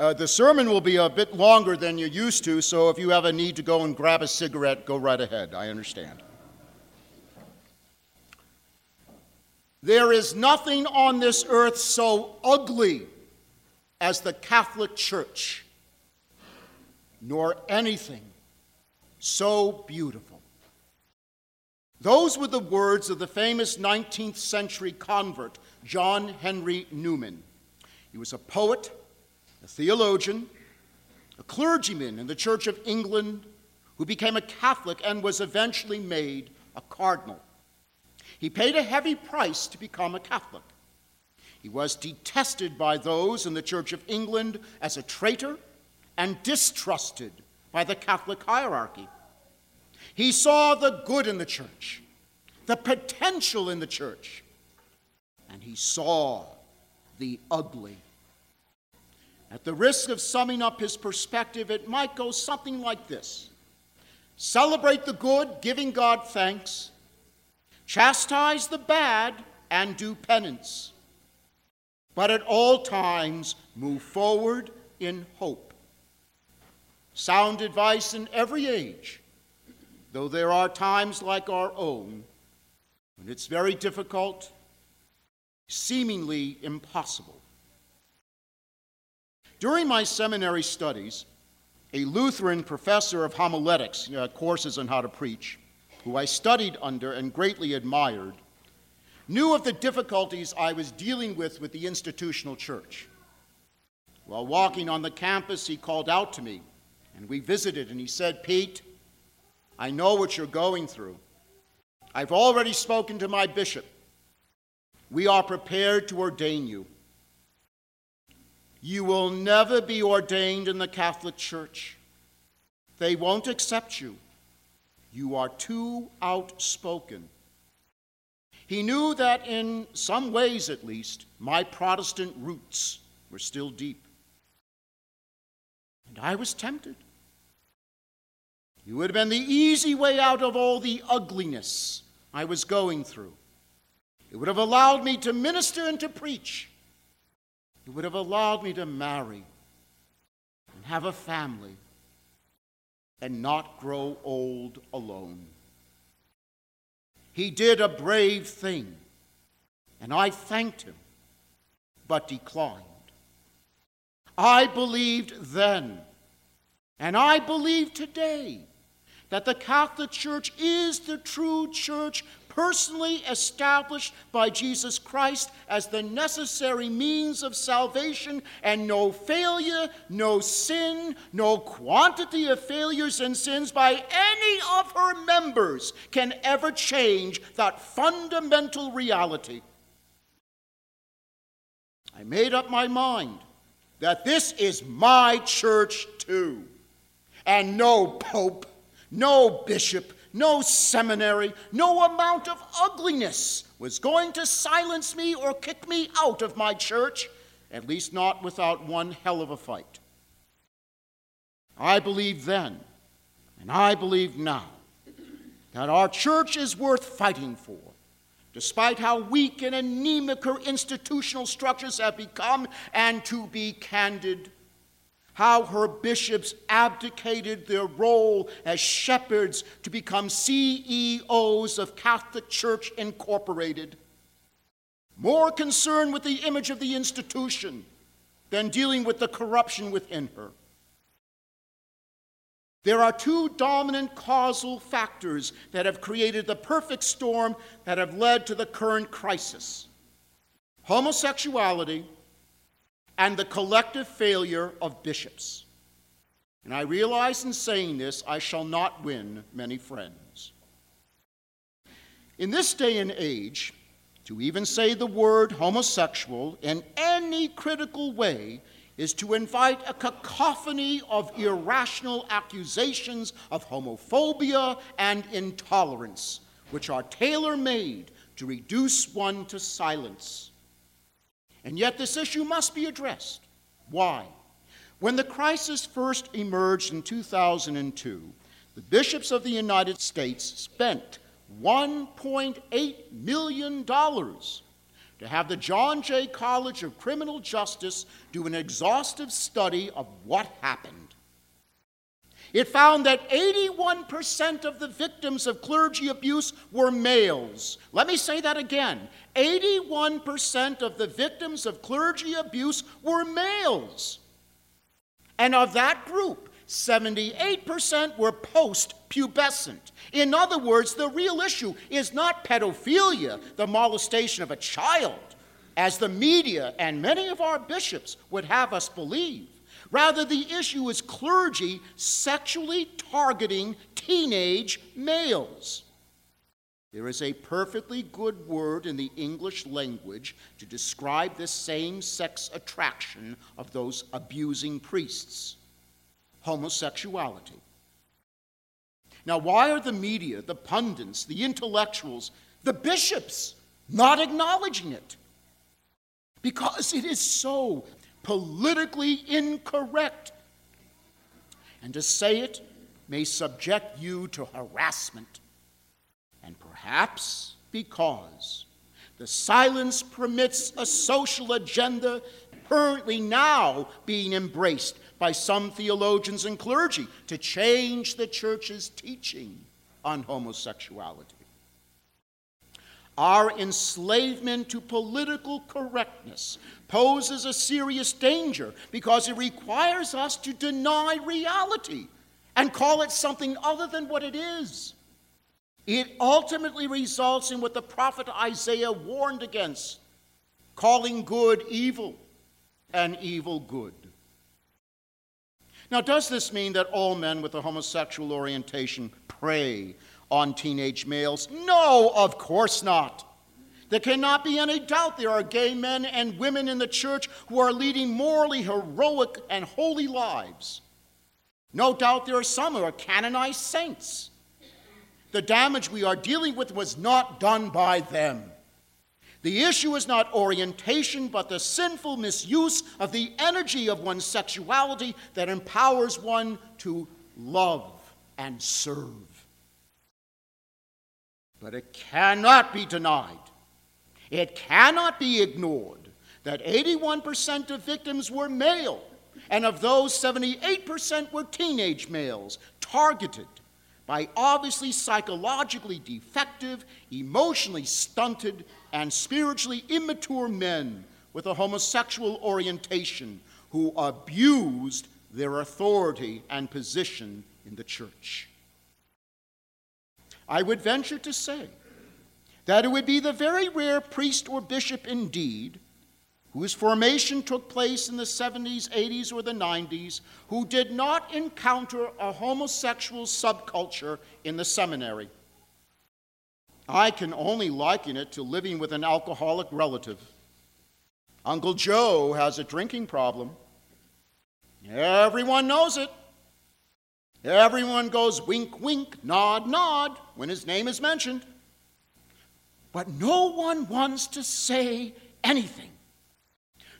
Uh, the sermon will be a bit longer than you're used to, so if you have a need to go and grab a cigarette, go right ahead. I understand. There is nothing on this earth so ugly as the Catholic Church, nor anything so beautiful. Those were the words of the famous 19th century convert, John Henry Newman. He was a poet, a theologian, a clergyman in the Church of England who became a Catholic and was eventually made a cardinal. He paid a heavy price to become a Catholic. He was detested by those in the Church of England as a traitor and distrusted by the Catholic hierarchy. He saw the good in the church, the potential in the church, and he saw the ugly. At the risk of summing up his perspective, it might go something like this Celebrate the good, giving God thanks chastise the bad, and do penance. But at all times, move forward in hope. Sound advice in every age, though there are times like our own when it's very difficult, seemingly impossible. During my seminary studies, a Lutheran professor of homiletics, uh, courses on how to preach, who I studied under and greatly admired, knew of the difficulties I was dealing with with the institutional church. While walking on the campus, he called out to me, and we visited, and he said, Pete, I know what you're going through. I've already spoken to my bishop. We are prepared to ordain you. You will never be ordained in the Catholic Church. They won't accept you. You are too outspoken. He knew that in some ways, at least, my Protestant roots were still deep. And I was tempted. You would have been the easy way out of all the ugliness I was going through. It would have allowed me to minister and to preach. It would have allowed me to marry and have a family and not grow old alone. He did a brave thing, and I thanked him, but declined. I believed then, and I believe today, that the Catholic Church is the true church personally established by Jesus Christ as the necessary means of salvation, and no failure, no sin, no quantity of failures and sins by any of her members can ever change that fundamental reality. I made up my mind that this is my church too, and no pope, no bishop, no seminary, no amount of ugliness was going to silence me or kick me out of my church, at least not without one hell of a fight. I believe then, and I believe now, that our church is worth fighting for, despite how weak and anemic her institutional structures have become, and to be candid, how her bishops abdicated their role as shepherds to become CEOs of Catholic Church Incorporated, more concerned with the image of the institution than dealing with the corruption within her. There are two dominant causal factors that have created the perfect storm that have led to the current crisis homosexuality and the collective failure of bishops. And I realize in saying this, I shall not win many friends. In this day and age, to even say the word homosexual in any critical way is to invite a cacophony of irrational accusations of homophobia and intolerance, which are tailor made to reduce one to silence. And yet, this issue must be addressed. Why? When the crisis first emerged in 2002, the bishops of the United States spent $1.8 million to to have the John Jay College of Criminal Justice do an exhaustive study of what happened. It found that 81% of the victims of clergy abuse were males. Let me say that again 81% of the victims of clergy abuse were males. And of that group, 78% were post pubescent. In other words, the real issue is not pedophilia, the molestation of a child, as the media and many of our bishops would have us believe. Rather, the issue is clergy sexually targeting teenage males. There is a perfectly good word in the English language to describe this same sex attraction of those abusing priests homosexuality. Now, why are the media, the pundits, the intellectuals, the bishops not acknowledging it? Because it is so politically incorrect. And to say it may subject you to harassment. And perhaps because the silence permits a social agenda currently now being embraced by some theologians and clergy to change the church's teaching on homosexuality. Our enslavement to political correctness poses a serious danger because it requires us to deny reality and call it something other than what it is. It ultimately results in what the prophet Isaiah warned against calling good evil and evil good. Now, does this mean that all men with a homosexual orientation prey on teenage males? No, of course not. There cannot be any doubt there are gay men and women in the church who are leading morally heroic and holy lives. No doubt there are some who are canonized saints. The damage we are dealing with was not done by them. The issue is not orientation, but the sinful misuse of the energy of one's sexuality that empowers one to love and serve. But it cannot be denied, it cannot be ignored that 81% of victims were male, and of those, 78% were teenage males targeted by obviously psychologically defective, emotionally stunted, and spiritually immature men with a homosexual orientation who abused their authority and position in the church. I would venture to say that it would be the very rare priest or bishop indeed whose formation took place in the 70s, 80s, or the 90s, who did not encounter a homosexual subculture in the seminary. I can only liken it to living with an alcoholic relative. Uncle Joe has a drinking problem. Everyone knows it. Everyone goes wink, wink, nod, nod when his name is mentioned. But no one wants to say anything.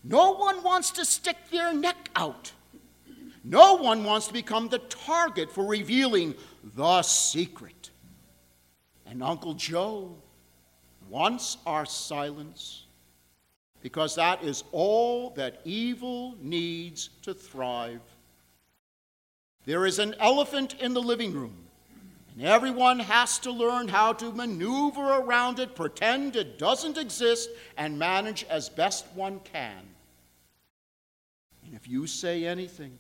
No one wants to stick their neck out. No one wants to become the target for revealing the secret. And Uncle Joe wants our silence because that is all that evil needs to thrive. There is an elephant in the living room, and everyone has to learn how to maneuver around it, pretend it doesn't exist, and manage as best one can. And if you say anything,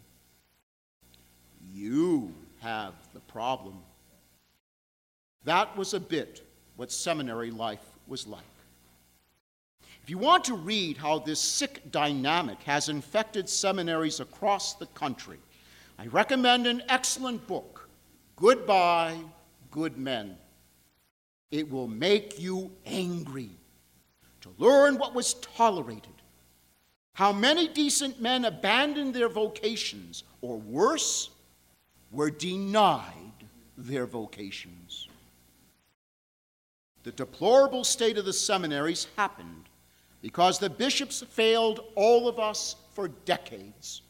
you have the problem. That was a bit what seminary life was like. If you want to read how this sick dynamic has infected seminaries across the country, I recommend an excellent book, Goodbye, Good Men. It will make you angry to learn what was tolerated, how many decent men abandoned their vocations, or worse, were denied their vocations. The deplorable state of the seminaries happened because the bishops failed all of us for decades.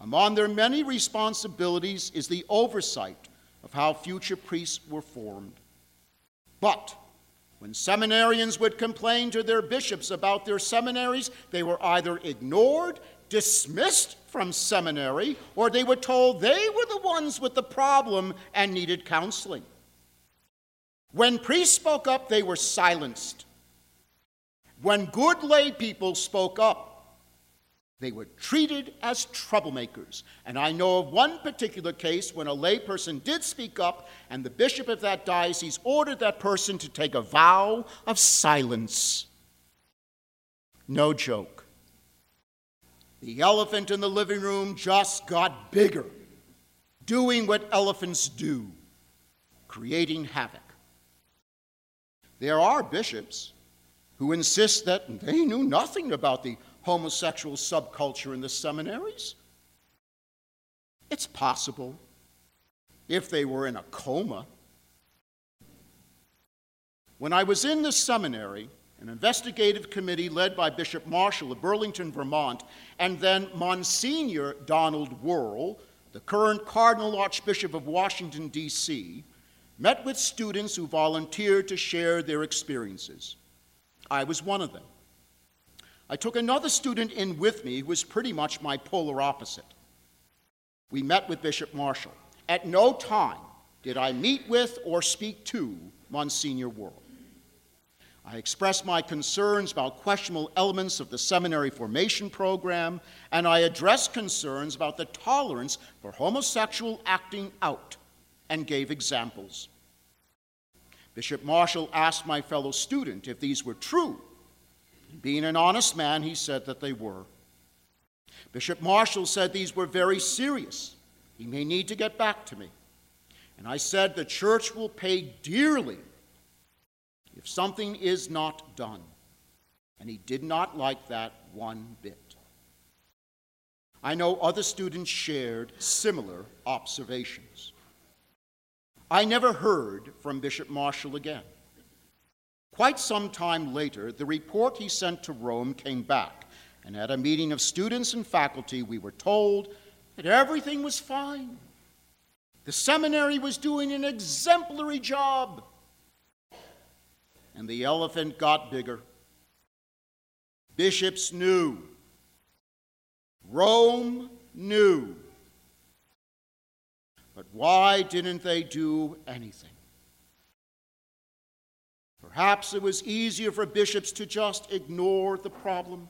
Among their many responsibilities is the oversight of how future priests were formed. But When seminarians would complain to their bishops about their seminaries, they were either ignored, dismissed from seminary, or they were told they were the ones with the problem and needed counseling. When priests spoke up, they were silenced. When good lay people spoke up, they were treated as troublemakers. And I know of one particular case when a layperson did speak up, and the bishop of that diocese ordered that person to take a vow of silence. No joke. The elephant in the living room just got bigger, doing what elephants do, creating havoc. There are bishops who insist that they knew nothing about the homosexual subculture in the seminaries? It's possible if they were in a coma. When I was in the seminary, an investigative committee led by Bishop Marshall of Burlington, Vermont, and then Monsignor Donald Wuerl, the current Cardinal Archbishop of Washington, D.C., met with students who volunteered to share their experiences. I was one of them. I took another student in with me who was pretty much my polar opposite. We met with Bishop Marshall. At no time did I meet with or speak to Monsignor Wuerl. I expressed my concerns about questionable elements of the seminary formation program, and I addressed concerns about the tolerance for homosexual acting out and gave examples. Bishop Marshall asked my fellow student if these were true being an honest man, he said that they were. Bishop Marshall said these were very serious. He may need to get back to me. And I said the church will pay dearly if something is not done. And he did not like that one bit. I know other students shared similar observations. I never heard from Bishop Marshall again. Quite some time later, the report he sent to Rome came back, and at a meeting of students and faculty, we were told that everything was fine. The seminary was doing an exemplary job. And the elephant got bigger. Bishops knew. Rome knew. But why didn't they do anything? Perhaps it was easier for bishops to just ignore the problem.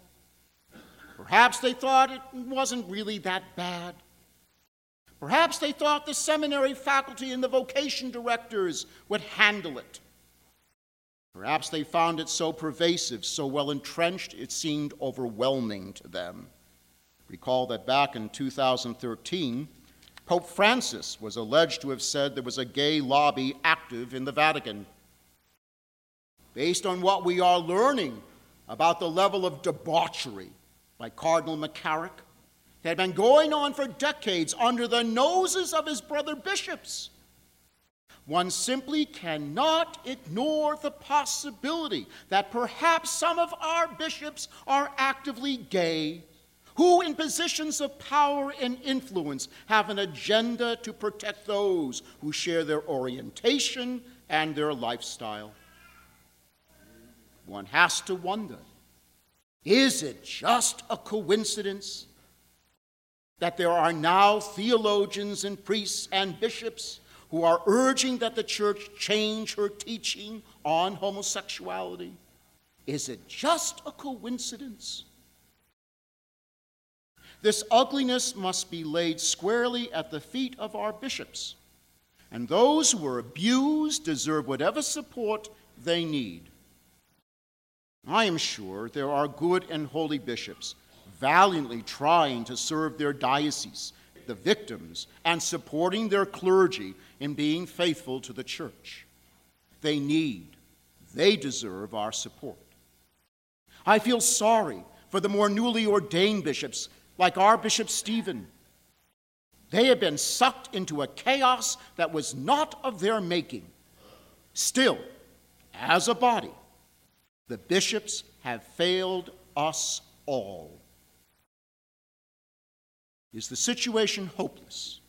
Perhaps they thought it wasn't really that bad. Perhaps they thought the seminary faculty and the vocation directors would handle it. Perhaps they found it so pervasive, so well entrenched, it seemed overwhelming to them. Recall that back in 2013, Pope Francis was alleged to have said there was a gay lobby active in the Vatican based on what we are learning about the level of debauchery by Cardinal McCarrick that had been going on for decades under the noses of his brother bishops. One simply cannot ignore the possibility that perhaps some of our bishops are actively gay, who, in positions of power and influence, have an agenda to protect those who share their orientation and their lifestyle one has to wonder is it just a coincidence that there are now theologians and priests and bishops who are urging that the church change her teaching on homosexuality? Is it just a coincidence? This ugliness must be laid squarely at the feet of our bishops, and those who are abused deserve whatever support they need. I am sure there are good and holy bishops valiantly trying to serve their dioceses, the victims, and supporting their clergy in being faithful to the church. They need, they deserve our support. I feel sorry for the more newly ordained bishops, like our Bishop Stephen. They have been sucked into a chaos that was not of their making. Still, as a body, the bishops have failed us all. Is the situation hopeless?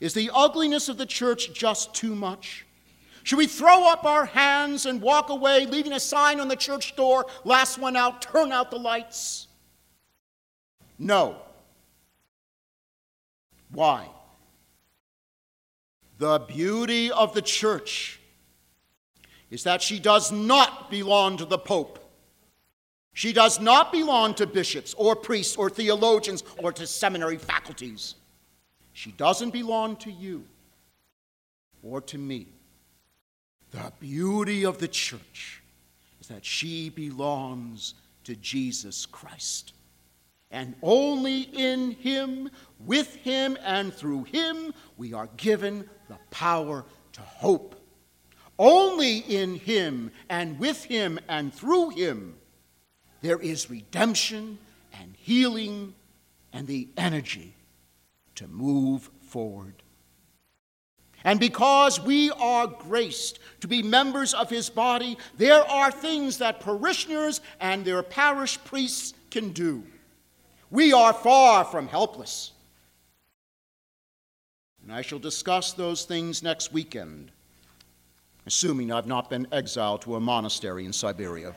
Is the ugliness of the church just too much? Should we throw up our hands and walk away, leaving a sign on the church door, last one out, turn out the lights? No. Why? The beauty of the church is that she does not belong to the Pope. She does not belong to bishops or priests or theologians or to seminary faculties. She doesn't belong to you or to me. The beauty of the church is that she belongs to Jesus Christ. And only in Him, with Him, and through Him, we are given the power to hope. Only in Him, and with Him, and through Him, there is redemption and healing and the energy to move forward. And because we are graced to be members of his body, there are things that parishioners and their parish priests can do. We are far from helpless. And I shall discuss those things next weekend, assuming I've not been exiled to a monastery in Siberia.